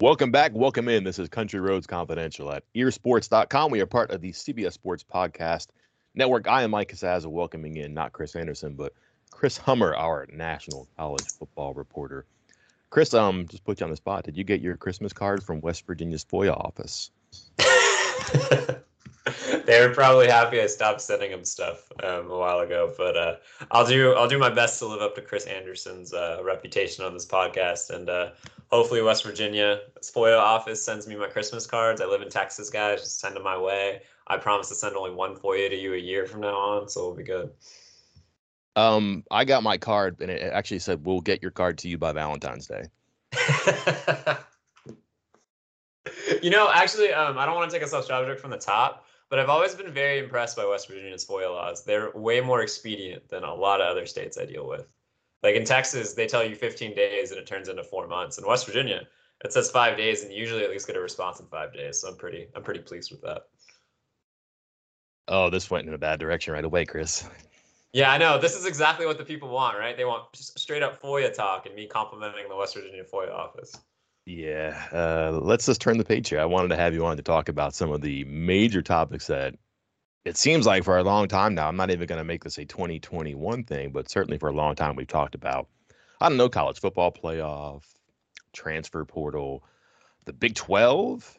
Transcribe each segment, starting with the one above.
Welcome back. Welcome in. This is Country Roads Confidential at earsports.com. We are part of the CBS Sports Podcast Network. I am Mike Casazza welcoming in not Chris Anderson, but Chris Hummer, our national college football reporter. Chris, um, just put you on the spot. Did you get your Christmas card from West Virginia's FOIA office? they were probably happy I stopped sending them stuff um, a while ago, but uh, I'll do I'll do my best to live up to Chris Anderson's uh, reputation on this podcast, and uh, hopefully West Virginia FOIA office sends me my Christmas cards. I live in Texas, guys. Just send them my way. I promise to send only one FOIA to you a year from now on, so we'll be good. Um, I got my card, and it actually said we'll get your card to you by Valentine's Day. you know, actually, um, I don't want to take a self subject from the top, but I've always been very impressed by West Virginia's FOIA laws. They're way more expedient than a lot of other states I deal with. Like in Texas, they tell you 15 days and it turns into four months. In West Virginia, it says five days and you usually at least get a response in five days. So I'm pretty, I'm pretty pleased with that. Oh, this went in a bad direction right away, Chris. Yeah, I know. This is exactly what the people want, right? They want straight up FOIA talk and me complimenting the West Virginia FOIA office. Yeah, uh, let's just turn the page here. I wanted to have you on to talk about some of the major topics that it seems like for a long time now. I'm not even going to make this a 2021 thing, but certainly for a long time we've talked about. I don't know, college football playoff, transfer portal, the Big 12,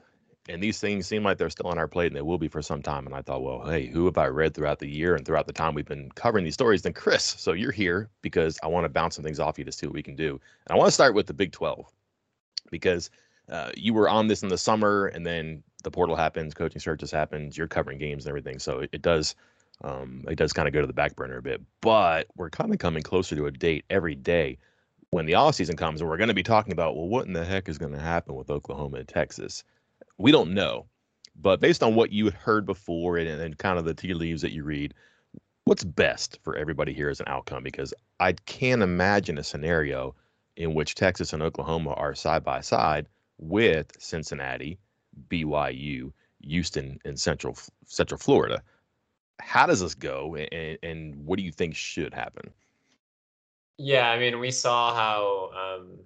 and these things seem like they're still on our plate and they will be for some time. And I thought, well, hey, who have I read throughout the year and throughout the time we've been covering these stories? Then Chris, so you're here because I want to bounce some things off you to see what we can do. And I want to start with the Big 12 because uh, you were on this in the summer and then the portal happens, coaching searches happens, you're covering games and everything. So it, it does um, it does kind of go to the back burner a bit. But we're kind of coming closer to a date every day when the off season comes and we're going to be talking about well what in the heck is going to happen with Oklahoma and Texas. We don't know. But based on what you had heard before and, and kind of the tea leaves that you read, what's best for everybody here as an outcome? Because I can't imagine a scenario in which Texas and Oklahoma are side by side with Cincinnati, BYU, Houston, and Central Central Florida. How does this go, and, and what do you think should happen? Yeah, I mean, we saw how um,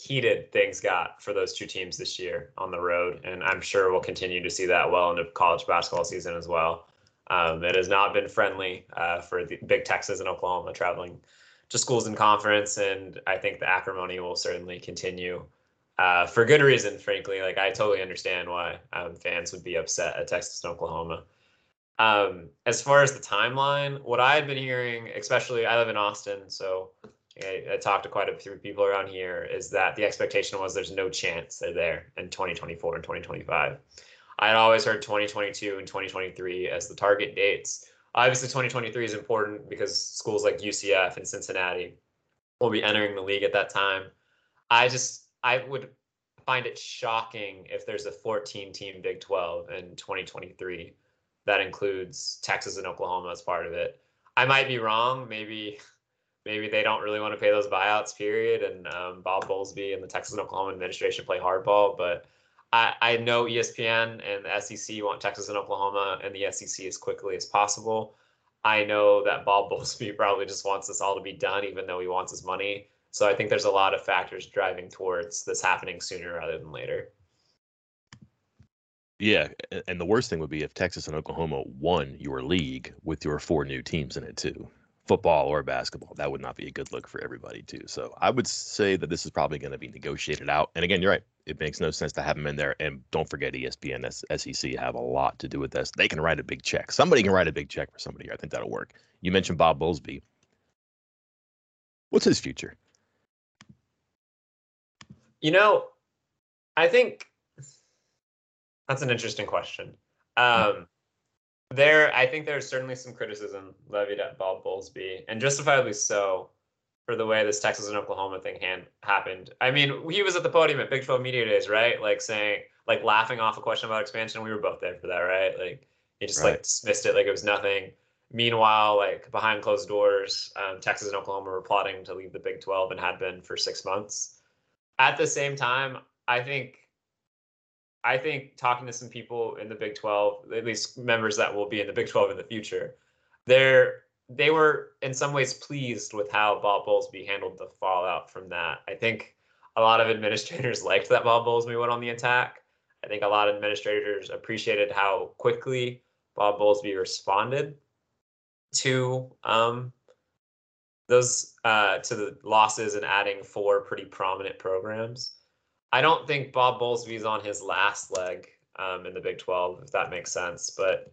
heated things got for those two teams this year on the road, and I'm sure we'll continue to see that well into college basketball season as well. Um, it has not been friendly uh, for the big Texas and Oklahoma traveling to schools in conference, and I think the acrimony will certainly continue uh, for good reason, frankly. Like I totally understand why um, fans would be upset at Texas and Oklahoma. Um, as far as the timeline, what I had been hearing, especially I live in Austin, so I, I talked to quite a few people around here, is that the expectation was there's no chance they're there in 2024 and 2025. I had always heard 2022 and 2023 as the target dates. Obviously, 2023 is important because schools like UCF and Cincinnati will be entering the league at that time. I just I would find it shocking if there's a 14 team Big 12 in 2023 that includes Texas and Oklahoma as part of it. I might be wrong. Maybe maybe they don't really want to pay those buyouts, period. And um, Bob Bowlesby and the Texas and Oklahoma administration play hardball. But I, I know ESPN and the SEC want Texas and Oklahoma and the SEC as quickly as possible. I know that Bob Bowlesby probably just wants this all to be done, even though he wants his money. So I think there's a lot of factors driving towards this happening sooner rather than later. Yeah, and the worst thing would be if Texas and Oklahoma won your league with your four new teams in it too. Football or basketball, that would not be a good look for everybody too. So I would say that this is probably going to be negotiated out. And again, you're right; it makes no sense to have them in there. And don't forget, ESPN, SEC have a lot to do with this. They can write a big check. Somebody can write a big check for somebody here. I think that'll work. You mentioned Bob Bowlesby. What's his future? You know, I think that's an interesting question. Um, there, I think there's certainly some criticism levied at Bob Bowlesby, and justifiably so, for the way this Texas and Oklahoma thing hand, happened. I mean, he was at the podium at Big 12 Media Days, right? Like saying, like laughing off a question about expansion. We were both there for that, right? Like he just right. like dismissed it like it was nothing. Meanwhile, like behind closed doors, um, Texas and Oklahoma were plotting to leave the Big 12 and had been for six months. At the same time, I think I think talking to some people in the Big 12, at least members that will be in the Big 12 in the future, they're they were in some ways pleased with how Bob Bowlesby handled the fallout from that. I think a lot of administrators liked that Bob Bowlesby went on the attack. I think a lot of administrators appreciated how quickly Bob Bowlesby responded to um, those uh, to the losses and adding four pretty prominent programs. I don't think Bob Bowlesby's on his last leg um, in the Big 12, if that makes sense. But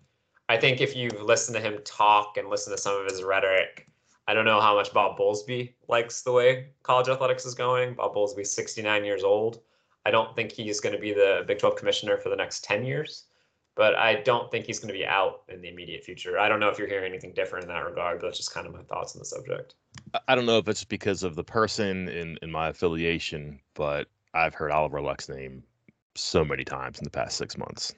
I think if you listen to him talk and listen to some of his rhetoric, I don't know how much Bob Bowlesby likes the way college athletics is going. Bob Bowlesby's 69 years old. I don't think he's going to be the Big 12 commissioner for the next 10 years but I don't think he's going to be out in the immediate future. I don't know if you're hearing anything different in that regard, but that's just kind of my thoughts on the subject. I don't know if it's because of the person in, in my affiliation, but I've heard Oliver Luck's name so many times in the past six months.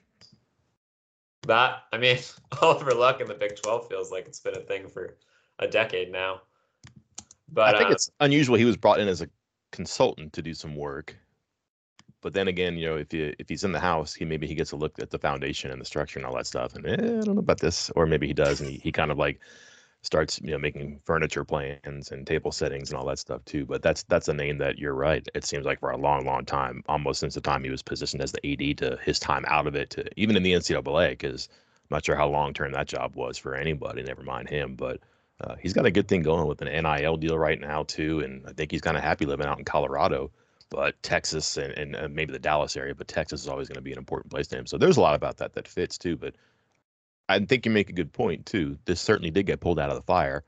That, I mean, Oliver Luck in the Big 12 feels like it's been a thing for a decade now. But I think uh, it's unusual. He was brought in as a consultant to do some work but then again, you know, if you if he's in the house, he maybe he gets a look at the foundation and the structure and all that stuff, and eh, I don't know about this, or maybe he does, and he, he kind of like starts you know making furniture plans and table settings and all that stuff too. But that's that's a name that you're right. It seems like for a long, long time, almost since the time he was positioned as the AD to his time out of it to even in the NCAA, because I'm not sure how long term that job was for anybody. Never mind him, but. Uh, he's got a good thing going with an NIL deal right now too, and I think he's kind of happy living out in Colorado but Texas and, and uh, maybe the Dallas area, but Texas is always going to be an important place to him. So there's a lot about that that fits too. But I think you make a good point too. This certainly did get pulled out of the fire.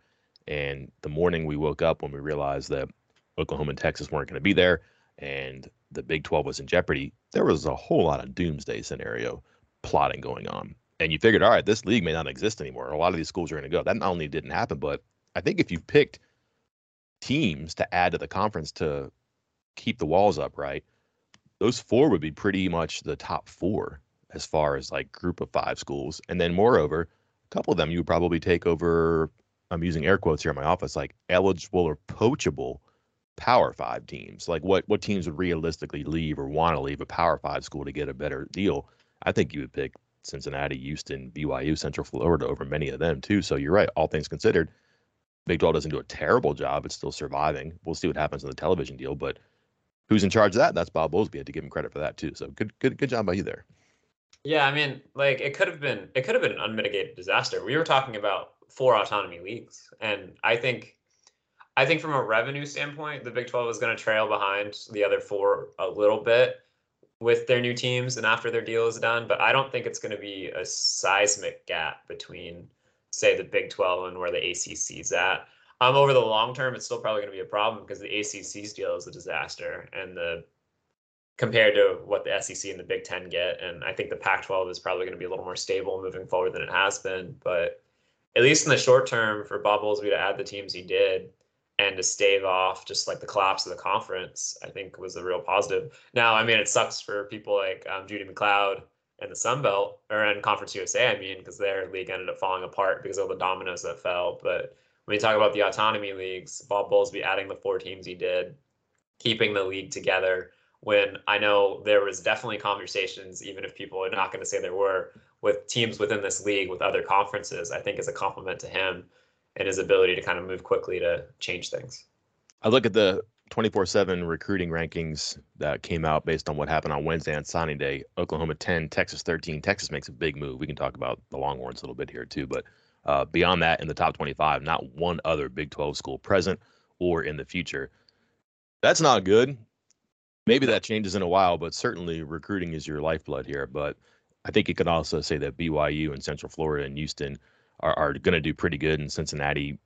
And the morning we woke up when we realized that Oklahoma and Texas weren't going to be there and the Big 12 was in jeopardy, there was a whole lot of doomsday scenario plotting going on. And you figured, all right, this league may not exist anymore. A lot of these schools are going to go. That not only didn't happen, but I think if you picked teams to add to the conference to keep the walls up right, those four would be pretty much the top four as far as like group of five schools. And then moreover, a couple of them you would probably take over. I'm using air quotes here in my office, like eligible or poachable power five teams. Like what what teams would realistically leave or want to leave a power five school to get a better deal? I think you would pick Cincinnati, Houston, BYU, Central Florida over many of them too. So you're right. All things considered, Big 12 doesn't do a terrible job. It's still surviving. We'll see what happens in the television deal, but who's in charge of that? That's Bob Bowlesby. I had to give him credit for that too. So good, good, good job by you there. Yeah, I mean, like it could have been, it could have been an unmitigated disaster. We were talking about four autonomy leagues, and I think, I think from a revenue standpoint, the Big Twelve is going to trail behind the other four a little bit with their new teams and after their deal is done. But I don't think it's going to be a seismic gap between, say, the Big Twelve and where the ACC is at. Um, over the long term, it's still probably going to be a problem because the ACC's deal is a disaster, and the compared to what the SEC and the Big Ten get, and I think the Pac-12 is probably going to be a little more stable moving forward than it has been. But at least in the short term, for Bob Bowlesby to add the teams he did and to stave off just like the collapse of the conference, I think was a real positive. Now, I mean, it sucks for people like um, Judy MacLeod and the Sun Belt or in Conference USA. I mean, because their league ended up falling apart because of the dominoes that fell, but when you talk about the autonomy leagues, Bob Bowlesby adding the four teams he did, keeping the league together. When I know there was definitely conversations, even if people are not going to say there were, with teams within this league with other conferences, I think is a compliment to him and his ability to kind of move quickly to change things. I look at the 24 7 recruiting rankings that came out based on what happened on Wednesday on signing day. Oklahoma 10, Texas 13. Texas makes a big move. We can talk about the Longhorns a little bit here, too. But uh, beyond that, in the top 25, not one other Big 12 school present or in the future. That's not good. Maybe that changes in a while, but certainly recruiting is your lifeblood here. But I think you could also say that BYU and Central Florida and Houston are, are going to do pretty good, and Cincinnati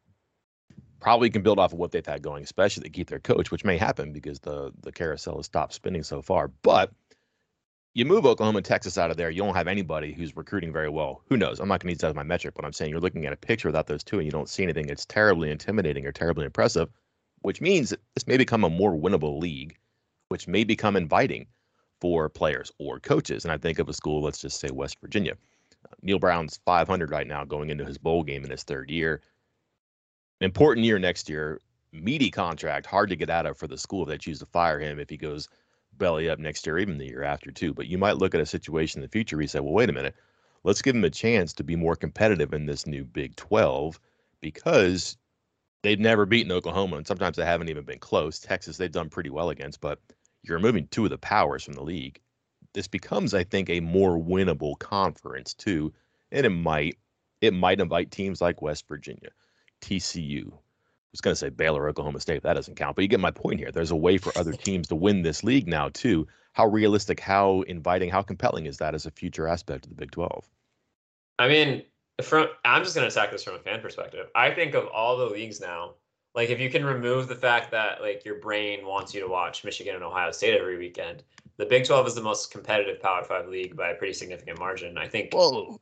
probably can build off of what they've had going, especially to keep their coach, which may happen because the the carousel has stopped spinning so far. But you move Oklahoma and Texas out of there, you don't have anybody who's recruiting very well. Who knows? I'm not going to use that as my metric, but I'm saying you're looking at a picture without those two and you don't see anything. It's terribly intimidating or terribly impressive. which means this may become a more winnable league, which may become inviting for players or coaches. And I think of a school, let's just say West Virginia. Uh, Neal Brown's 500 right now going into his bowl game in his third year. Important year next year. Meaty contract, hard to get out of for the school if they choose to fire him if he goes belly up next year, even the year after, too. But you might look at a situation in the future where you say, well, wait a minute, let's give him a chance to be more competitive in this new Big 12 because they've never beaten Oklahoma, and sometimes they haven't even been close. Texas, they've done pretty well against, but you're removing two of the powers from the league. This becomes, I think, a more winnable conference too, and it might it might invite teams like West Virginia, TCU. I was going to say Baylor, Oklahoma State. That doesn't count, but you get my point here. There's a way for other teams to win this league now too. How realistic, how inviting, how compelling is that as a future aspect of the Big 12? I mean, from I'm just going to attack this from a fan perspective. I think of all the leagues now, like if you can remove the fact that like your brain wants you to watch Michigan and Ohio State every weekend, the Big 12 is the most competitive Power 5 league by a pretty significant margin. I think Whoa.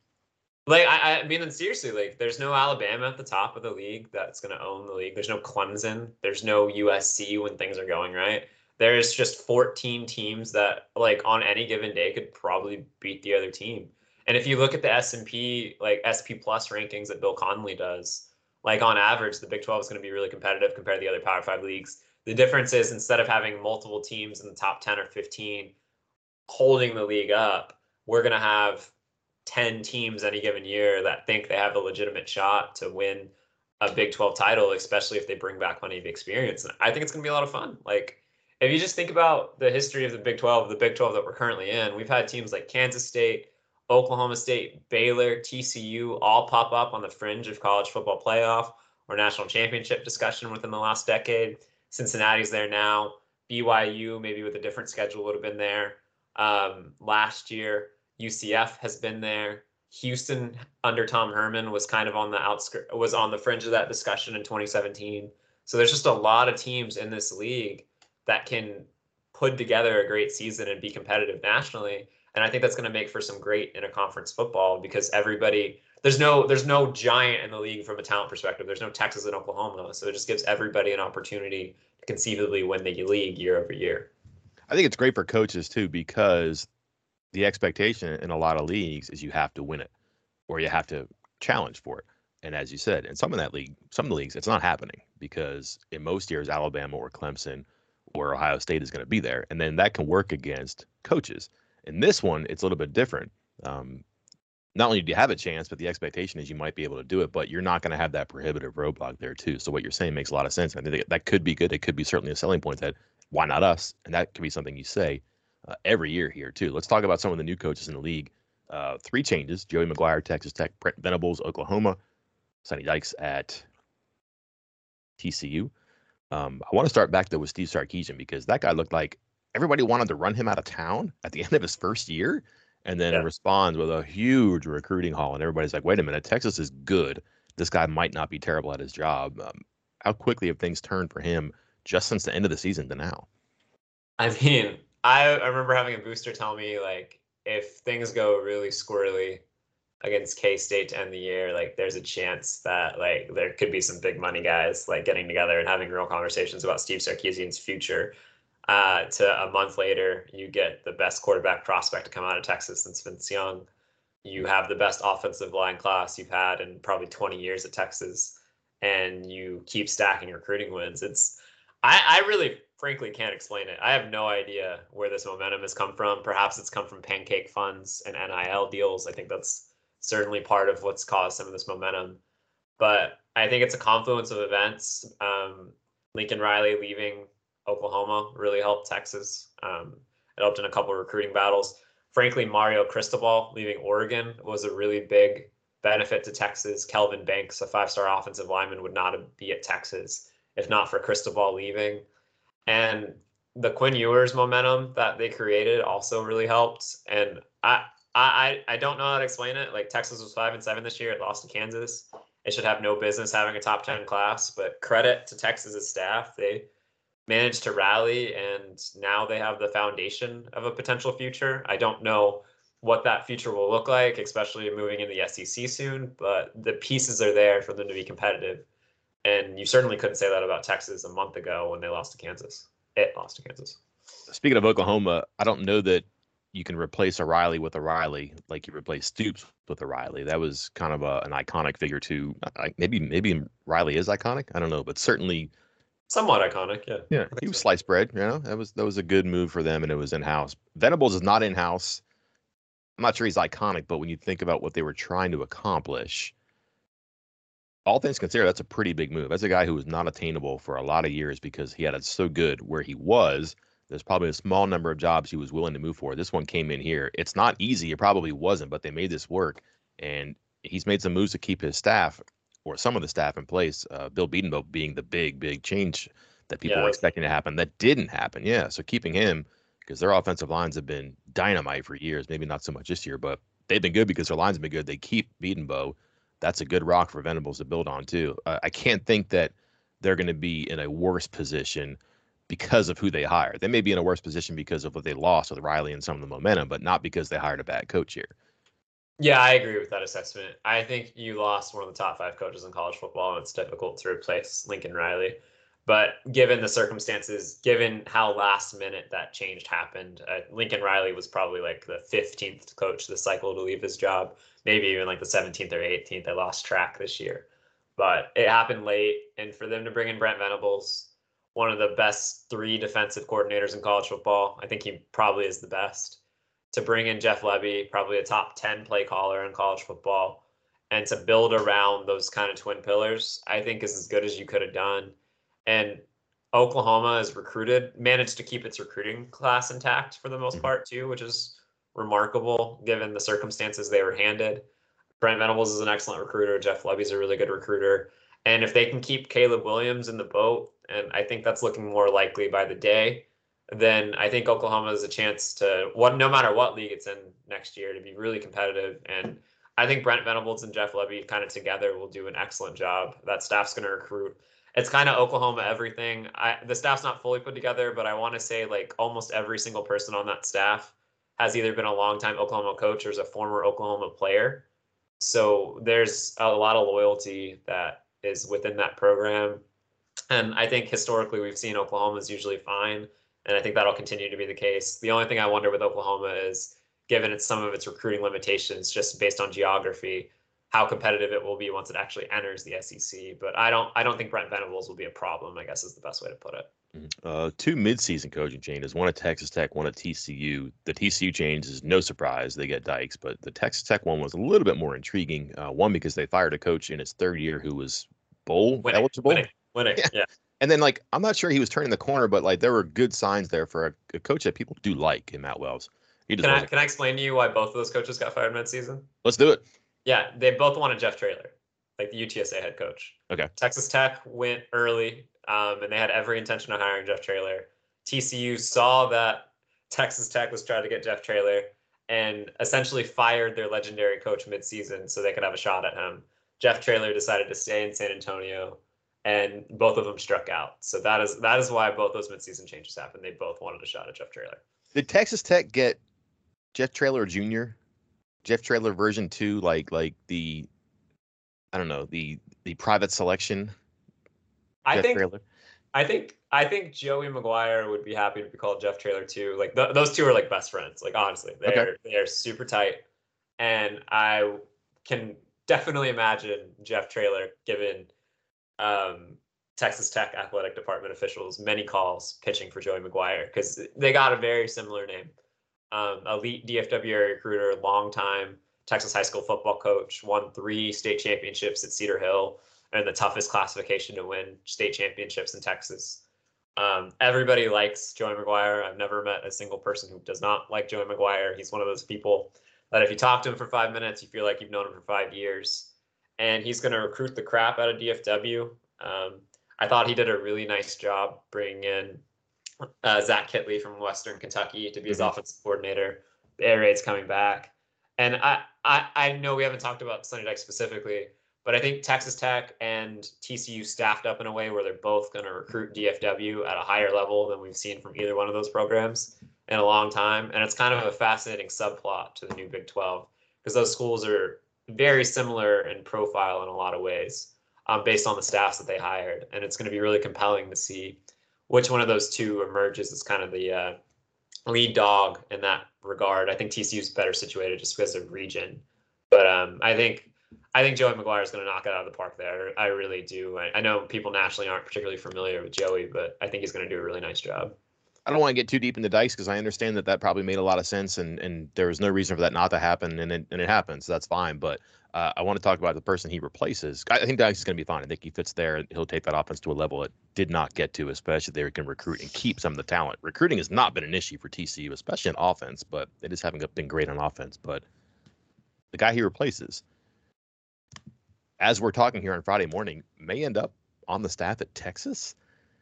Like I, I mean, seriously, like there's no Alabama at the top of the league that's going to own the league. There's no Clemson. There's no USC when things are going right. There's just 14 teams that, like, on any given day, could probably beat the other team. And if you look at the S and P, like SP Plus rankings that Bill Connelly does, like on average, the Big 12 is going to be really competitive compared to the other Power Five leagues. The difference is instead of having multiple teams in the top 10 or 15 holding the league up, we're going to have 10 teams any given year that think they have a legitimate shot to win a Big 12 title, especially if they bring back plenty of experience. And I think it's going to be a lot of fun. Like, if you just think about the history of the Big 12, the Big 12 that we're currently in, we've had teams like Kansas State, Oklahoma State, Baylor, TCU all pop up on the fringe of college football playoff or national championship discussion within the last decade. Cincinnati's there now. BYU, maybe with a different schedule, would have been there um, last year. UCF has been there. Houston under Tom Herman was kind of on the outskirts, was on the fringe of that discussion in 2017. So there's just a lot of teams in this league that can put together a great season and be competitive nationally. And I think that's going to make for some great in a conference football because everybody there's no there's no giant in the league from a talent perspective. There's no Texas and Oklahoma, so it just gives everybody an opportunity to conceivably win the league year over year. I think it's great for coaches too because the expectation in a lot of leagues is you have to win it or you have to challenge for it. And as you said, in some of that league, some of the leagues, it's not happening because in most years, Alabama or Clemson or Ohio State is going to be there. And then that can work against coaches. In this one, it's a little bit different. Um, not only do you have a chance, but the expectation is you might be able to do it, but you're not going to have that prohibitive roadblock there too. So what you're saying makes a lot of sense. I think that could be good. It could be certainly a selling point that why not us? And that could be something you say uh, every year here too. Let's talk about some of the new coaches in the league. Uh, three changes: Joey McGuire, Texas Tech; Brent Venables, Oklahoma; Sonny Dykes at TCU. Um, I want to start back though with Steve Sarkisian because that guy looked like everybody wanted to run him out of town at the end of his first year, and then yeah. responds with a huge recruiting haul, and everybody's like, "Wait a minute, Texas is good. This guy might not be terrible at his job." Um, how quickly have things turned for him just since the end of the season to now? I mean, I, I remember having a booster tell me like if things go really squirrely against K State to end the year, like there's a chance that like there could be some big money guys like getting together and having real conversations about Steve Sarkisian's future. Uh, to a month later, you get the best quarterback prospect to come out of Texas since Vince Young. You have the best offensive line class you've had in probably 20 years at Texas, and you keep stacking recruiting wins. It's I, I really frankly can't explain it. I have no idea where this momentum has come from. Perhaps it's come from pancake funds and NIL deals. I think that's certainly part of what's caused some of this momentum. But I think it's a confluence of events. Um, Lincoln Riley leaving Oklahoma really helped Texas. Um, it helped in a couple of recruiting battles. Frankly, Mario Cristobal leaving Oregon was a really big benefit to Texas. Kelvin Banks, a five-star offensive lineman, would not be at Texas if not for Cristobal leaving. And the Quinn Ewers momentum that they created also really helped. And I, I, I don't know how to explain it. Like Texas was five and seven this year. It lost to Kansas. It should have no business having a top ten class. But credit to Texas's staff. They managed to rally, and now they have the foundation of a potential future. I don't know what that future will look like, especially moving in the SEC soon. But the pieces are there for them to be competitive. And you certainly couldn't say that about Texas a month ago when they lost to Kansas. It lost to Kansas. Speaking of Oklahoma, I don't know that you can replace O'Reilly with O'Reilly like you replace Stoops with O'Reilly. That was kind of a, an iconic figure too. maybe maybe Riley is iconic. I don't know, but certainly somewhat iconic. Yeah, yeah. He was so. sliced bread. You know, that was that was a good move for them, and it was in house. Venables is not in house. I'm not sure he's iconic, but when you think about what they were trying to accomplish, all things considered, that's a pretty big move. That's a guy who was not attainable for a lot of years because he had it so good where he was. There's probably a small number of jobs he was willing to move for. This one came in here. It's not easy. It probably wasn't, but they made this work. And he's made some moves to keep his staff or some of the staff in place. Uh, Bill Bedenbaugh being the big, big change that people yeah, were expecting to happen. That didn't happen. Yeah. So keeping him because their offensive lines have been dynamite for years. Maybe not so much this year, but they've been good because their lines have been good. They keep Bedenbaugh that's a good rock for Venables to build on too. Uh, I can't think that they're going to be in a worse position because of who they hired. They may be in a worse position because of what they lost with Riley and some of the momentum, but not because they hired a bad coach here. Yeah, I agree with that assessment. I think you lost one of the top five coaches in college football, and it's difficult to replace Lincoln Riley. But given the circumstances, given how last minute that change happened, uh, Lincoln Riley was probably like the 15th coach this cycle to leave his job, maybe even like the 17th or 18th. I lost track this year, but it happened late. And for them to bring in Brent Venables, one of the best three defensive coordinators in college football, I think he probably is the best. To bring in Jeff Lebby, probably a top 10 play caller in college football, and to build around those kind of twin pillars, I think is as good as you could have done and Oklahoma has recruited, managed to keep its recruiting class intact for the most mm-hmm. part too, which is remarkable given the circumstances they were handed. Brent Venables is an excellent recruiter. Jeff Lebby's a really good recruiter. And if they can keep Caleb Williams in the boat, and I think that's looking more likely by the day, then I think Oklahoma has a chance to what no matter what league it's in next year to be really competitive. And I think Brent Venables and Jeff Lebby kind of together will do an excellent job. That staff's going to recruit it's kind of Oklahoma everything. I the staff's not fully put together, but I want to say like almost every single person on that staff has either been a longtime Oklahoma coach or is a former Oklahoma player. So there's a lot of loyalty that is within that program. And I think historically we've seen Oklahoma is usually fine. And I think that'll continue to be the case. The only thing I wonder with Oklahoma is given it's some of its recruiting limitations just based on geography, how competitive it will be once it actually enters the SEC. But I don't I don't think Brent Venables will be a problem. I guess is the best way to put it. Mm-hmm. Uh, two midseason coaching changes, one at Texas Tech, one at TCU. The TCU change is no surprise; they get Dykes, but the Texas Tech one was a little bit more intriguing. Uh, one because they fired a coach in his third year who was bowl winning, eligible, winning, winning. Yeah. yeah. And then, like, I'm not sure he was turning the corner, but like, there were good signs there for a, a coach that people do like in Matt Wells. Can I, can I explain to you why both of those coaches got fired mid-season? Let's do it. Yeah, they both wanted Jeff Traylor, like the UTSA head coach. Okay. Texas Tech went early, um, and they had every intention of hiring Jeff Traylor. TCU saw that Texas Tech was trying to get Jeff Traylor and essentially fired their legendary coach midseason so they could have a shot at him. Jeff Traylor decided to stay in San Antonio, and both of them struck out. So that is that is why both those midseason changes happened. They both wanted a shot at Jeff Traylor. Did Texas Tech get Jeff Traylor Jr.? Jeff Traylor version two, like like the I don't know the the private selection. I Jeff think Traylor. I think I think Joey McGuire would be happy to be called Jeff Traylor too. Like th- those two are like best friends. Like honestly, they're okay. they're super tight, and I can definitely imagine Jeff Traylor giving um, Texas Tech athletic department officials many calls pitching for Joey McGuire because they got a very similar name um, elite DFW recruiter, long time Texas high school football coach, won three state championships at Cedar Hill, and the toughest classification to win state championships in Texas. Um, everybody likes Joey McGuire. I've never met a single person who does not like Joey McGuire. He's one of those people that if you talk to him for five minutes, you feel like you've known him for five years. And he's going to recruit the crap out of DFW. Um, I thought he did a really nice job bringing in uh, Zach Kittley from Western Kentucky to be his mm-hmm. offensive coordinator. The air raid's coming back, and I, I I know we haven't talked about Sonny Dykes specifically, but I think Texas Tech and TCU staffed up in a way where they're both going to recruit DFW at a higher level than we've seen from either one of those programs in a long time, and it's kind of a fascinating subplot to the new Big 12 because those schools are very similar in profile in a lot of ways. um, based on the staffs that they hired, and it's going to be really compelling to see which one of those two emerges as kind of the uh, lead dog in that regard. I think TCU is better situated just because of region, but um, I think I think Joey McGuire is going to knock it out of the park there. I really do. I, I know people nationally aren't particularly familiar with Joey, but I think he's going to do a really nice job. I don't want to get too deep into Dykes because I understand that that probably made a lot of sense and and there was no reason for that not to happen and it, and it happens. So that's fine. But uh, I want to talk about the person he replaces. I think Dykes is going to be fine. I think he fits there. And he'll take that offense to a level it did not get to, especially they can recruit and keep some of the talent. Recruiting has not been an issue for TCU, especially on offense, but it is having been great on offense. But the guy he replaces, as we're talking here on Friday morning, may end up on the staff at Texas.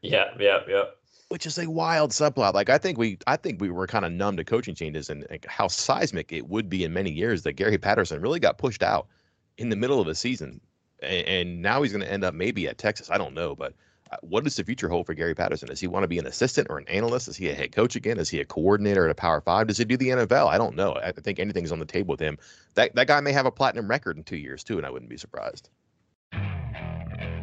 Yeah, yeah, yeah. Which is a wild subplot. Like I think we, I think we were kind of numb to coaching changes and, how seismic it would be in many years that Gary Patterson really got pushed out in the middle of a season, and, and now he's going to end up maybe at Texas. I don't know, but uh, what does the future hold for Gary Patterson? Does he want to be an assistant or an analyst? Is he a head coach again? Is he a coordinator at a Power Five? Does he do the NFL? I don't know. I think anything's on the table with him. That that guy may have a platinum record in two years too, and I wouldn't be surprised.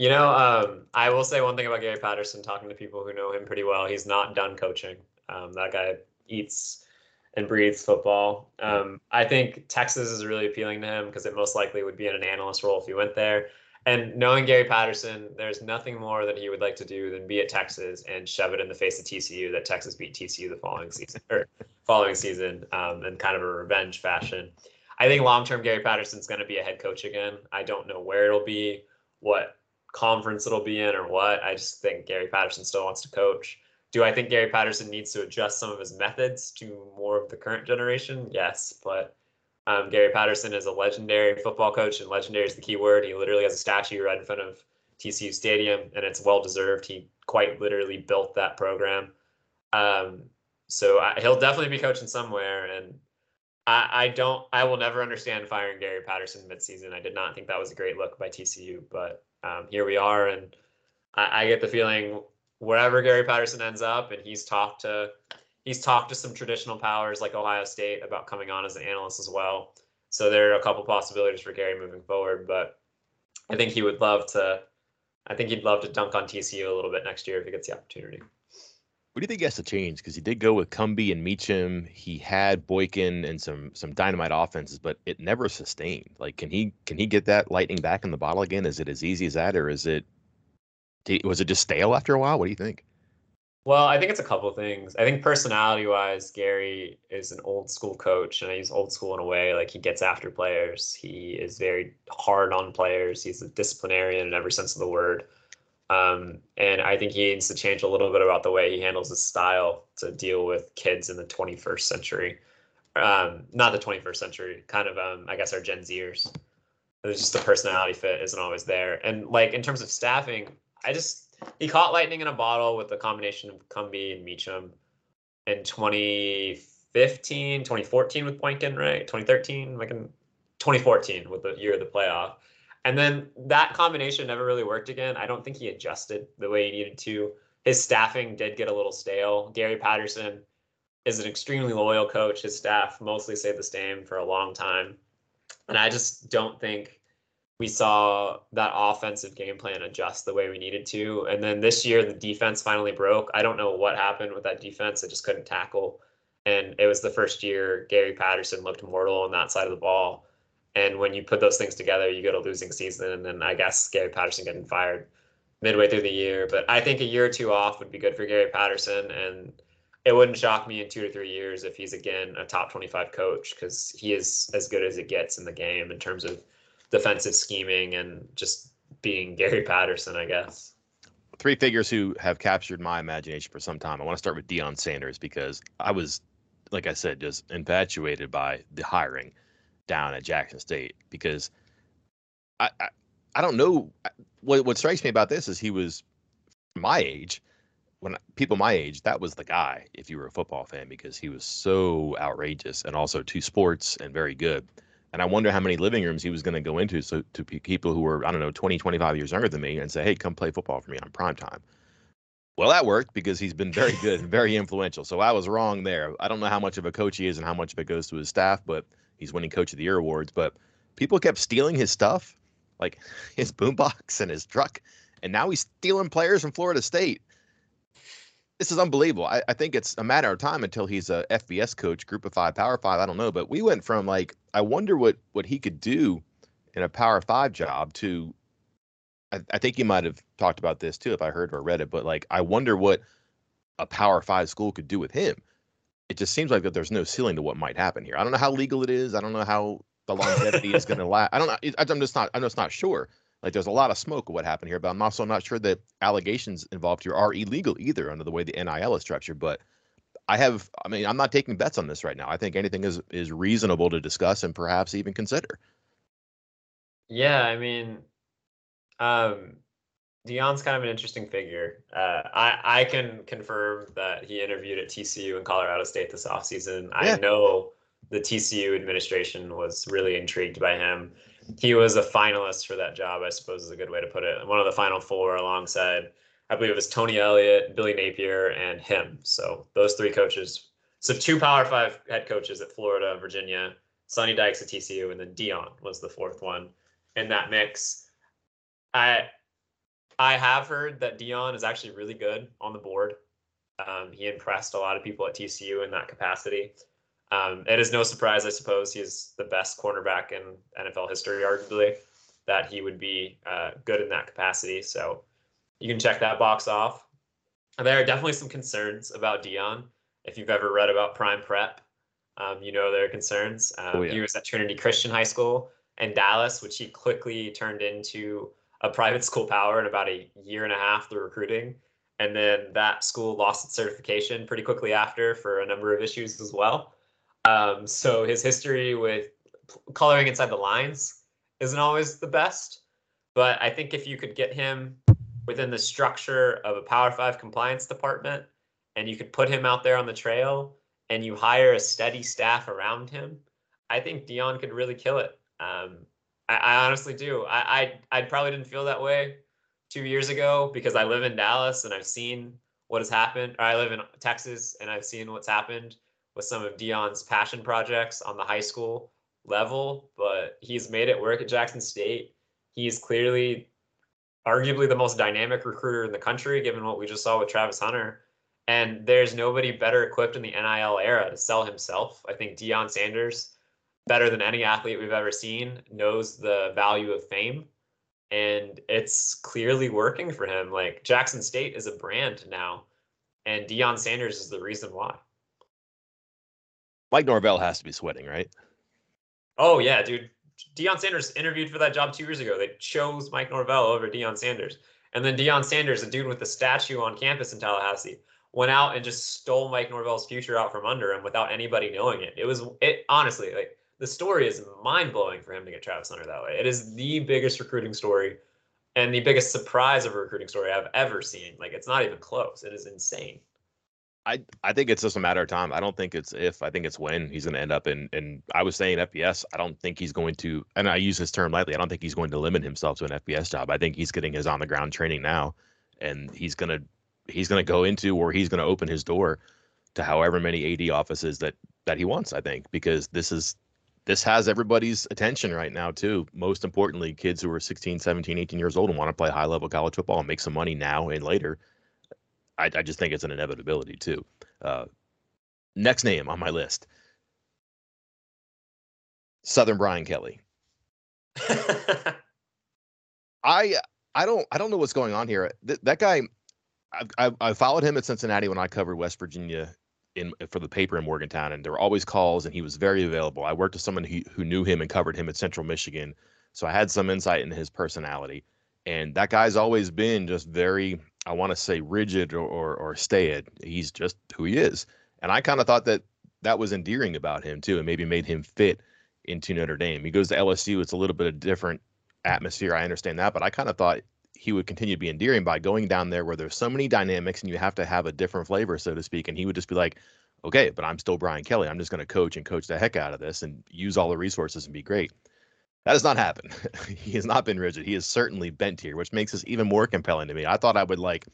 You know, um, I will say one thing about Gary Patterson, talking to people who know him pretty well, he's not done coaching. Um, that guy eats and breathes football. Um, I think Texas is really appealing to him because it most likely would be in an analyst role if he went there. And knowing Gary Patterson, there's nothing more that he would like to do than be at Texas and shove it in the face of TCU that Texas beat TCU the following season or following season um, in kind of a revenge fashion. I think long term Gary Patterson's going to be a head coach again. I don't know where it'll be, what conference it'll be in, or what. I just think Gary Patterson still wants to coach. Do I think Gary Patterson needs to adjust some of his methods to more of the current generation? Yes, but um, Gary Patterson is a legendary football coach, and legendary is the key word. He literally has a statue right in front of TCU Stadium, and it's well deserved. He quite literally built that program. Um, so I, he'll definitely be coaching somewhere, and I, I, don't. I will never understand firing Gary Patterson midseason. I did not think that was a great look by TCU, but um, here we are, and I, I get the feeling wherever Gary Patterson ends up, and he's talked to he's talked to some traditional powers like Ohio State about coming on as an analyst as well. So there are a couple possibilities for Gary moving forward, but I think he would love to. I think he'd love to dunk on TCU a little bit next year if he gets the opportunity. What do you think has to change? Because he did go with Cumbie and Meacham. He had Boykin and some some dynamite offenses, but it never sustained. Like, can he can he get that lightning back in the bottle again? Is it as easy as that, or is it was it just stale after a while? What do you think? Well, I think it's a couple things. I think personality wise, Gary is an old school coach, and he's old school in a way. Like he gets after players. He is very hard on players. He's a disciplinarian in every sense of the word. Um, and I think he needs to change a little bit about the way he handles his style to deal with kids in the 21st century. Um, not the 21st century, kind of, um, I guess, our Gen Zers. It's just the personality fit isn't always there. And like in terms of staffing, I just he caught lightning in a bottle with the combination of Cumbie and Meacham in 2015, 2014 with Boykin, right? 2013, like in 2014 with the year of the playoff. And then that combination never really worked again. I don't think he adjusted the way he needed to. His staffing did get a little stale. Gary Patterson is an extremely loyal coach. His staff mostly stayed the same for a long time. And I just don't think we saw that offensive game plan adjust the way we needed to. And then this year, the defense finally broke. I don't know what happened with that defense. It just couldn't tackle. And it was the first year Gary Patterson looked mortal on that side of the ball. And when you put those things together, you get a losing season. And then I guess Gary Patterson getting fired midway through the year. But I think a year or two off would be good for Gary Patterson. And it wouldn't shock me in two to three years if he's again a top 25 coach because he is as good as it gets in the game in terms of defensive scheming and just being Gary Patterson, I guess. Three figures who have captured my imagination for some time. I want to start with Deion Sanders because I was, like I said, just infatuated by the hiring down at Jackson State because I, I I don't know. What what strikes me about this is he was my age. When people my age that was the guy if you were a football fan because he was so outrageous and also two sports and very good. And i wonder how many living rooms he was going to go into so to people who were i don't know 20 25 years younger than me and say hey come play football for me on prime time. Well that worked because he's been very good and very influential. So i was wrong there. I don't know how much of a coach he is and how much of it goes to his staff but he's winning coach of the year awards but people kept stealing his stuff like his boombox and his truck and now he's stealing players from florida state this is unbelievable. I, I, think it's a matter of time until he's a FBS coach, Group of Five, Power Five. I don't know, but we went from like I wonder what what he could do in a Power Five job to. I, I think he might have talked about this too if I heard or read it, but like I wonder what a Power Five school could do with him. It just seems like that there's no ceiling to what might happen here. I don't know how legal it is. I don't know how the longevity is going to last. I don't know. I'm just not. I'm just not sure. Like there's a lot of smoke of what happened here, but I'm also not sure that allegations involved here are illegal either under the way the NIL is structured. But I have, I mean, I'm not taking bets on this right now. I think anything is is reasonable to discuss and perhaps even consider. Yeah, I mean, um, Deion's kind of an interesting figure. Uh, I I can confirm that he interviewed at TCU and Colorado State this offseason. Yeah. I know the TCU administration was really intrigued by him he was a finalist for that job, I suppose is a good way to put it. One of the final four alongside, I believe it was Tony Elliott, Billy Napier, and him. So those three coaches. So two Power Five head coaches at Florida, Virginia, Sonny Dykes at TCU, and then Deion was the fourth one in that mix. I I have heard that Deion is actually really good on the board. Um, he impressed a lot of people at TCU in that capacity. Um, it is no surprise, I suppose, he's the best cornerback in NFL history, arguably, that he would be uh, good in that capacity. So you can check that box off. There are definitely some concerns about Deion. If you've ever read about Prime Prep, um, you know there are concerns. Um, oh, yeah. He was at Trinity Christian High School in Dallas, which he quickly turned into a private school power in about a year and a half through recruiting. And then that school lost its certification pretty quickly after for a number of issues as well. Um, so his history with coloring inside the lines isn't always the best, but I think if you could get him within the structure of a Power Five compliance department, and you could put him out there on the trail, and you hire a steady staff around him, I think Deion could really kill it. Um, I, I, honestly do. I, I I probably didn't feel that way two years ago because I live in Dallas and I've seen what has happened. I live in Texas and I've seen what's happened with some of Deion's passion projects on the high school level, but he's made it work at Jackson State. He's clearly arguably the most dynamic recruiter in the country, given what we just saw with Travis Hunter. And there's nobody better equipped in the NIL era to sell himself. I think Deion Sanders, better than any athlete we've ever seen, knows the value of fame. And it's clearly working for him. Like Jackson State is a brand now, and Deion Sanders is the reason why. Mike Norvell has to be sweating, right? Oh yeah, dude. Deion Sanders interviewed for that job two years ago. They chose Mike Norvell over Deion Sanders. And then Deion Sanders, a dude with the statue on campus in Tallahassee, went out and just stole Mike Norvell's future out from under him without anybody knowing it. It was it honestly like the story is mind blowing for him to get Travis Hunter that way. It is the biggest recruiting story and the biggest surprise of a recruiting story I've ever seen. Like it's not even close. It is insane. I I think it's just a matter of time. I don't think it's if. I think it's when he's going to end up in. And I was saying FBS. I don't think he's going to. And I use this term lightly. I don't think he's going to limit himself to an FBS job. I think he's getting his on the ground training now, and he's gonna he's gonna go into or he's gonna open his door to however many AD offices that that he wants. I think because this is this has everybody's attention right now too. Most importantly, kids who are 16, 17, 18 years old and want to play high level college football and make some money now and later I, I just think it's an inevitability too. Uh, next name on my list, Southern Brian Kelly. I I don't I don't know what's going on here. Th- that guy, I, I, I followed him at Cincinnati when I covered West Virginia in uh, for the paper in Morgantown, and there were always calls, and he was very available. I worked with someone who who knew him and covered him at Central Michigan, so I had some insight into his personality. And that guy's always been just very I want to say rigid or, or, or staid. He's just who he is. And I kind of thought that that was endearing about him too, and maybe made him fit into Notre Dame. He goes to LSU. It's a little bit of different atmosphere. I understand that, but I kind of thought he would continue to be endearing by going down there where there's so many dynamics and you have to have a different flavor, so to speak. And he would just be like, okay, but I'm still Brian Kelly. I'm just going to coach and coach the heck out of this and use all the resources and be great. That has not happened. he has not been rigid. He is certainly bent here, which makes this even more compelling to me. I thought I would like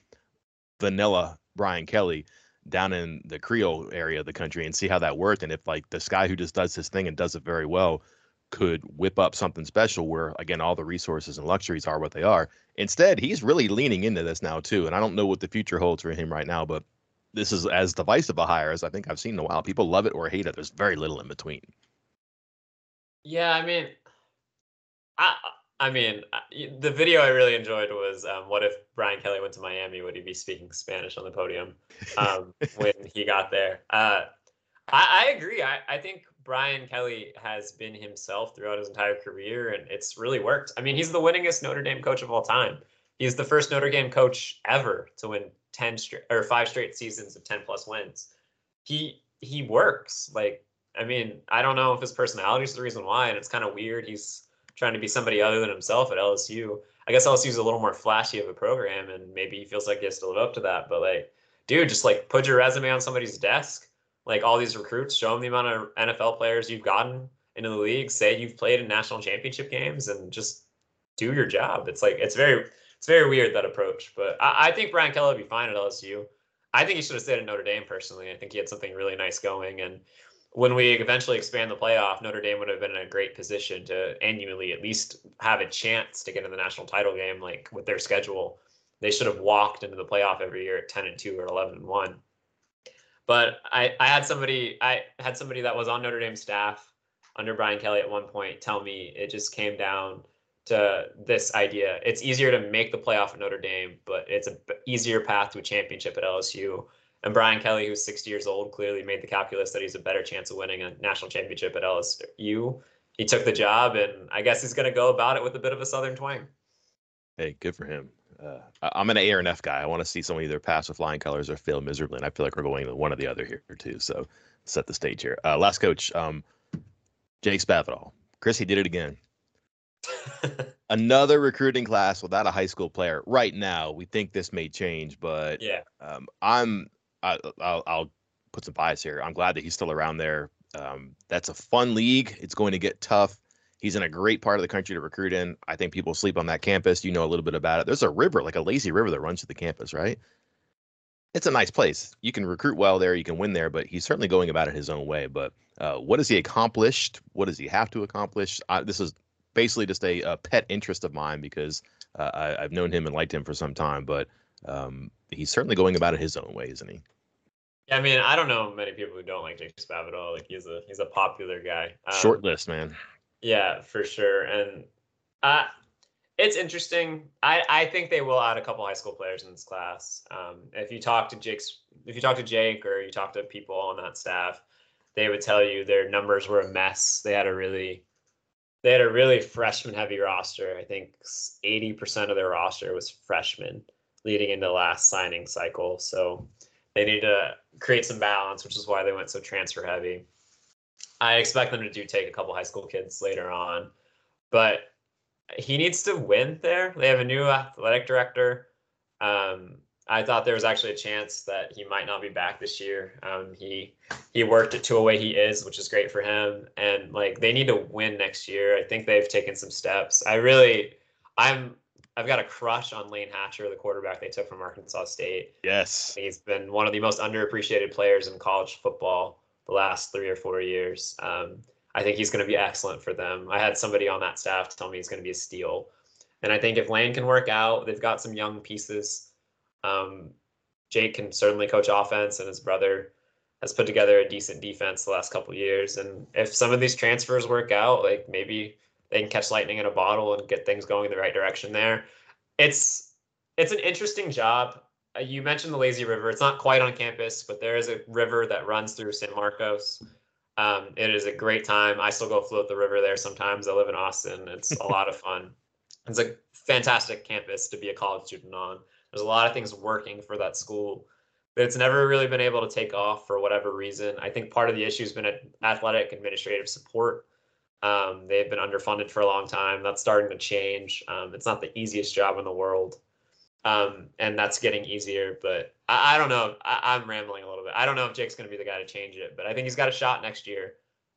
vanilla Brian Kelly down in the Creole area of the country and see how that worked. And if like this guy who just does his thing and does it very well could whip up something special where again all the resources and luxuries are what they are. Instead, he's really leaning into this now too. And I don't know what the future holds for him right now, but this is as divisive a hire as I think I've seen in a while. People love it or hate it. There's very little in between. Yeah, I mean, I I mean, the video I really enjoyed was um, what if Brian Kelly went to Miami? Would he be speaking Spanish on the podium um, when he got there? Uh, I, I, agree. I, I think Brian Kelly has been himself throughout his entire career, and it's really worked. I mean, he's the winningest Notre Dame coach of all time. He's the first Notre Dame coach ever to win 10 straight or five straight seasons of 10 plus wins. He he works. Like, I mean, I don't know if his personality is the reason why, and it's kind of weird. He's trying to be somebody other than himself at LSU. I guess LSU is a little more flashy of a program, and maybe he feels like he has to live up to that. But like, dude, just like put your resume on somebody's desk. Like all these recruits, show them the amount of NFL players you've gotten into the league. Say you've played in national championship games, and just do your job. It's like it's very it's very weird that approach. But I, I think Brian Kelly would be fine at LSU. I think he should have stayed at Notre Dame personally. I think he had something really nice going, and when we eventually expand the playoff, Notre Dame would have been in a great position to annually at least have a chance to get in the national title game. Like with their schedule, they should have walked into the playoff every year at ten and two or eleven and one. But I, I had somebody I had somebody that was on Notre Dame staff under Brian Kelly at one point tell me it just came down to this idea. It's easier to make the playoff at Notre Dame, but it's a easier path to a championship at LSU. And Brian Kelly, who's 60 years old, clearly made the calculus that he's a better chance of winning a national championship at LSU. He took the job, and I guess he's going to go about it with a bit of a Southern twang. Hey, good for him. Uh, I'm an A or an F guy. I want to see someone either pass with flying colors or fail miserably, and I feel like we're going to one or the other here too. So set the stage here. Uh, last coach, um, Jake Spavital. Chris, he did it again. Another recruiting class without a high school player. Right now, we think this may change, but yeah, um, I'm I, will I'll put some bias here. I'm glad that he's still around there. Um, that's a fun league. It's going to get tough. He's in a great part of the country to recruit in. I think people sleep on that campus. You know a little bit about it. There's a river, like a lazy river that runs through the campus, right? It's a nice place. You can recruit well there. You can win there, but he's certainly going about it his own way. But uh, what has he accomplished? What does he have to accomplish? I, this is basically just a, a, pet interest of mine because uh, I, have known him and liked him for some time. But um, he's certainly going about it his own way, isn't he? Yeah, I mean, I don't know many people who don't like Jake Spavital. Like he's a he's a popular guy. Um, Short list, man. Yeah, for sure. And uh, it's interesting. I, I think they will add a couple high school players in this class. Um, if you talk to Jake's, if you talk to Jake or you talk to people on that staff, they would tell you their numbers were a mess. They had a really, they had a really freshman heavy roster. I think 80% of their roster was freshmen leading into the last signing cycle. So they need to create some balance, which is why they went so transfer heavy. I expect them to do take a couple high school kids later on, but he needs to win there. They have a new athletic director. Um, I thought there was actually a chance that he might not be back this year. Um, he he worked it to a way he is, which is great for him. And like they need to win next year. I think they've taken some steps. I really, I'm I've got a crush on Layne Hatcher, the quarterback they took from Arkansas State. Yes. He's been one of the most underappreciated players in college football the last three or four years. Um, I think he's going to be excellent for them. I had somebody on that staff tell me he's going to be a steal. And I think if Layne can work out, they've got some young pieces. Um, Jake can certainly coach offense, and his brother has put together a decent defense the last couple years. And if some of these transfers work out, like maybe they can catch lightning in a bottle and get things going in the right direction there. It's it's an interesting job. Uh, you mentioned the lazy river. It's not quite on campus, but there is a river that runs through San Marcos. Um, it is a great time. I still go float the river there sometimes. I live in Austin. It's a lot of fun. It's a fantastic campus to be a college student on. There's a lot of things working for that school, but it's never really been able to take off for whatever reason. I think part of the issue has been athletic administrative support Um, they've been underfunded for a long time. That's starting to change. Um, it's not the easiest job in the world. Um, and that's getting easier, but I, I don't know. I, am rambling a little bit. I don't know if Jake's going to be the guy to change it, but I think he's got a shot next year,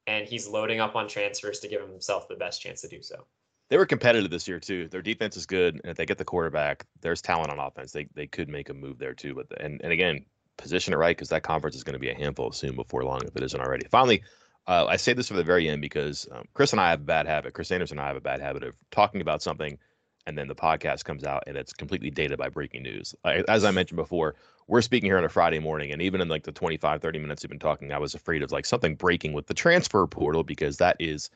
and he's loading up on transfers to give himself the best chance to do so. They were competitive this year too. Their defense is good, and if they get the quarterback, there's talent on offense. They they could make a move there too. But and and again, position it right because that conference is going to be a handful soon before long if it isn't already. Finally, uh, I say this for the very end because um, Chris and I have a bad habit. Chris Anderson and I have a bad habit of talking about something and then the podcast comes out and it's completely dated by breaking news. As I mentioned before, we're speaking here on a Friday morning, and even in like the 25, 30 minutes we've been talking, I was afraid of like something breaking with the transfer portal because that is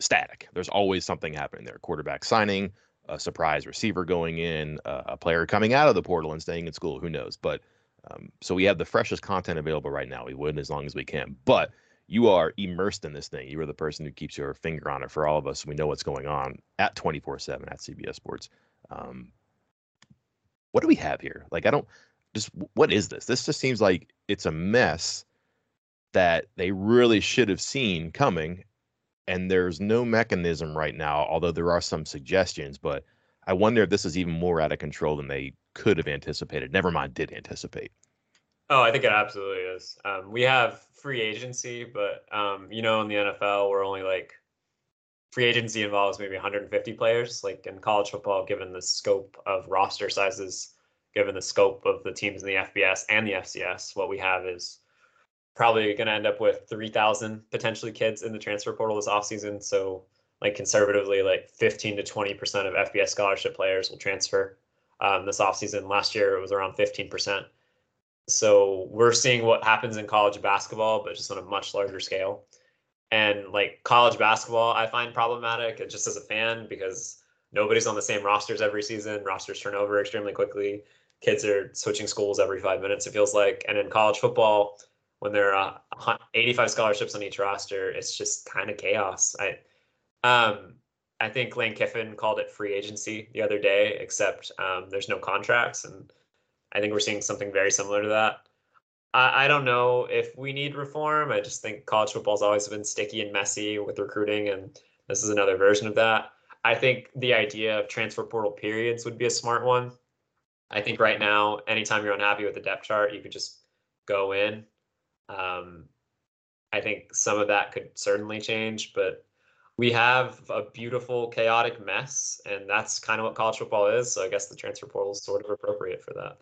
static. There's always something happening there. Quarterback signing, a surprise receiver going in, uh, a player coming out of the portal and staying in school. Who knows? But um, so we have the freshest content available right now. We would as long as we can. But you are immersed in this thing. You are the person who keeps your finger on it for all of us. We know what's going on at 24 7 at CBS Sports. Um, what do we have here? Like, I don't just, what is this? This just seems like it's a mess that they really should have seen coming. And there's no mechanism right now, although there are some suggestions. But I wonder if this is even more out of control than they could have anticipated. Never mind, did anticipate. Oh, I think it absolutely is. Um, we have free agency, but um, you know, in the NFL, we're only like free agency involves maybe 150 players. Like in college football, given the scope of roster sizes, given the scope of the teams in the FBS and the FCS, what we have is probably going to end up with 3,000 potentially kids in the transfer portal this offseason. So, like conservatively, like 15 to 20 percent of FBS scholarship players will transfer um, this offseason. Last year, it was around 15 percent so we're seeing what happens in college basketball, but just on a much larger scale. And like college basketball, I find problematic just as a fan because nobody's on the same rosters every season. Rosters turn over extremely quickly. Kids are switching schools every five minutes, it feels like. And in college football, when there are 85 scholarships on each roster, it's just kind of chaos. I, um, I think Lane Kiffin called it free agency the other day, except um, there's no contracts and I think we're seeing something very similar to that. I, I don't know if we need reform. I just think college football's always been sticky and messy with recruiting, and this is another version of that. I think the idea of transfer portal periods would be a smart one. I think right now, anytime you're unhappy with the depth chart, you could just go in. Um, I think some of that could certainly change, but we have a beautiful, chaotic mess, and that's kind of what college football is. So I guess the transfer portal is sort of appropriate for that.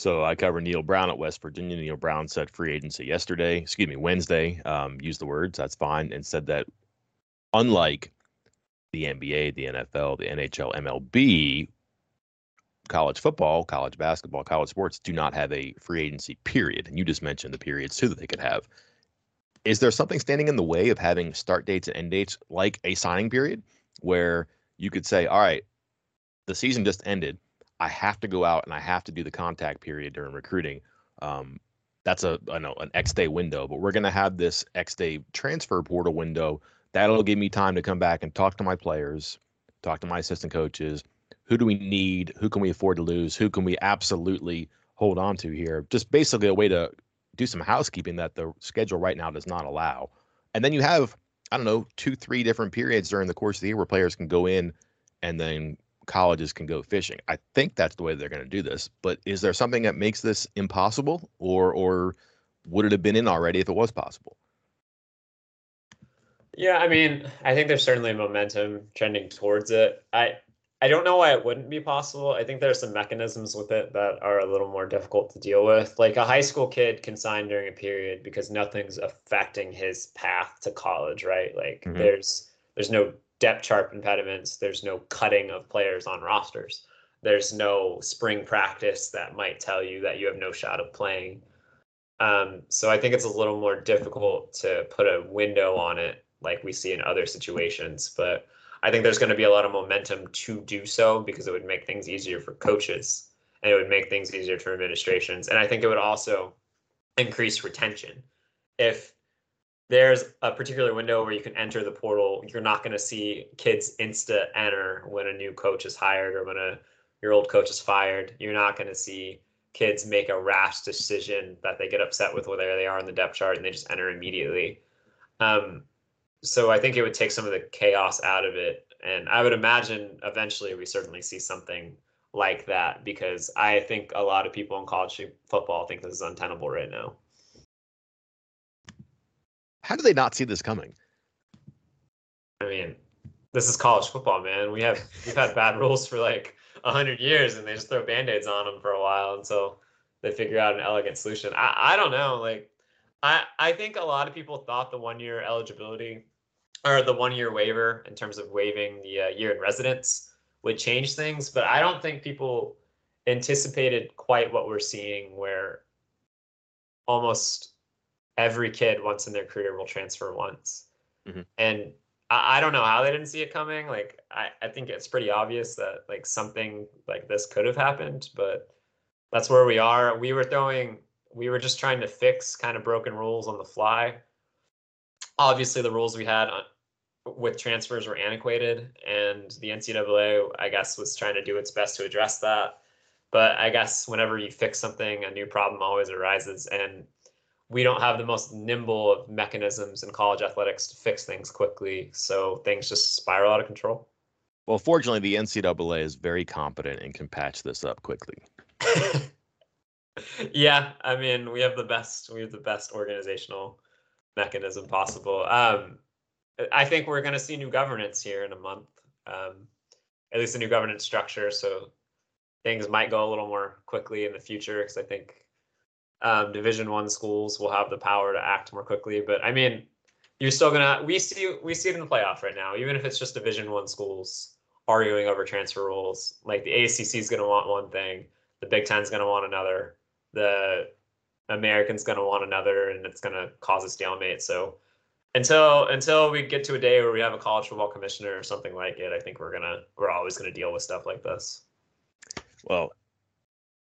So I covered Neal Brown at West Virginia. Neal Brown said free agency yesterday, excuse me, Wednesday. Um, used the words, that's fine, and said that unlike the NBA, the NFL, the NHL, MLB, college football, college basketball, college sports do not have a free agency period. And you just mentioned the periods too that they could have. Is there something standing in the way of having start dates and end dates like a signing period where you could say, all right, the season just ended I have to go out and I have to do the contact period during recruiting. Um, that's a I know an X day window, but we're gonna have this X day transfer portal window. That'll give me time to come back and talk to my players, talk to my assistant coaches. Who do we need? Who can we afford to lose? Who can we absolutely hold on to here? Just basically a way to do some housekeeping that the schedule right now does not allow. And then you have, I don't know, two, three different periods during the course of the year where players can go in and then colleges can go fishing. I think that's the way they're going to do this. But is there something that makes this impossible, or or would it have been in already if it was possible? Yeah, I mean, I think there's certainly momentum trending towards it. I I don't know why it wouldn't be possible. I think there's some mechanisms with it that are a little more difficult to deal with. Like a high school kid can sign during a period because nothing's affecting his path to college, right? Like mm-hmm. there's there's no depth chart impediments. There's no cutting of players on rosters. There's no spring practice that might tell you that you have no shot of playing. Um, so I think it's a little more difficult to put a window on it like we see in other situations. But I think there's going to be a lot of momentum to do so because it would make things easier for coaches and it would make things easier for administrations. And I think it would also increase retention. If there's a particular window where you can enter the portal. You're not going to see kids insta enter when a new coach is hired or when a your old coach is fired. You're not going to see kids make a rash decision that they get upset with where they are in the depth chart and they just enter immediately. Um, so I think it would take some of the chaos out of it. And I would imagine eventually we certainly see something like that because I think a lot of people in college football think this is untenable right now. How do they not see this coming? I mean, this is college football, man. We have we've had bad rules for like hundred years, and they just throw band-aids on them for a while until they figure out an elegant solution. I, I don't know. Like, I I think a lot of people thought the one-year eligibility or the one-year waiver in terms of waiving the uh, year in residence would change things, but I don't think people anticipated quite what we're seeing, where almost every kid once in their career will transfer once, mm-hmm. and I, I don't know how they didn't see it coming. Like I, I think it's pretty obvious that like something like this could have happened, but that's where we are. We were throwing we were just trying to fix kind of broken rules on the fly. Obviously, the rules we had on, with transfers were antiquated, and the NCAA, I guess, was trying to do its best to address that. But I guess whenever you fix something, a new problem always arises, and we don't have the most nimble of mechanisms in college athletics to fix things quickly. So things just spiral out of control. Well, fortunately, the NCAA is very competent and can patch this up quickly. yeah, I mean, we have the best we have the best organizational mechanism possible. Um, I think we're going to see new governance here in a month, um, at least a new governance structure. So things might go a little more quickly in the future because I think um, Division One schools will have the power to act more quickly. But I mean, you're still gonna we see we see it in the playoff right now. Even if it's just Division One schools arguing over transfer rules, like the ACC is gonna want one thing, the Big Ten's gonna want another, the American's gonna want another, and it's gonna cause a stalemate. So until until we get to a day where we have a college football commissioner or something like it, I think we're gonna we're always gonna deal with stuff like this. Well,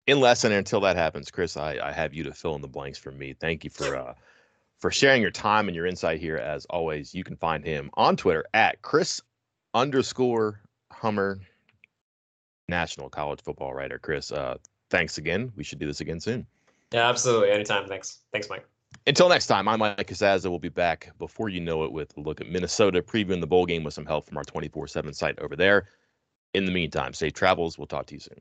unless and until that happens, Chris, I, I have you to fill in the blanks for me. Thank you for uh, for sharing your time and your insight here. As always, you can find him on Twitter at Chris underscore Hummer, national college football writer. Chris, uh, thanks again. We should do this again soon. Yeah, absolutely. Anytime. Thanks. Thanks, Mike. Until next time, I'm Mike Casazza. We'll be back before you know it with a look at Minnesota, previewing the bowl game with some help from our 24 7 site over there. In the meantime, safe travels. We'll talk to you soon.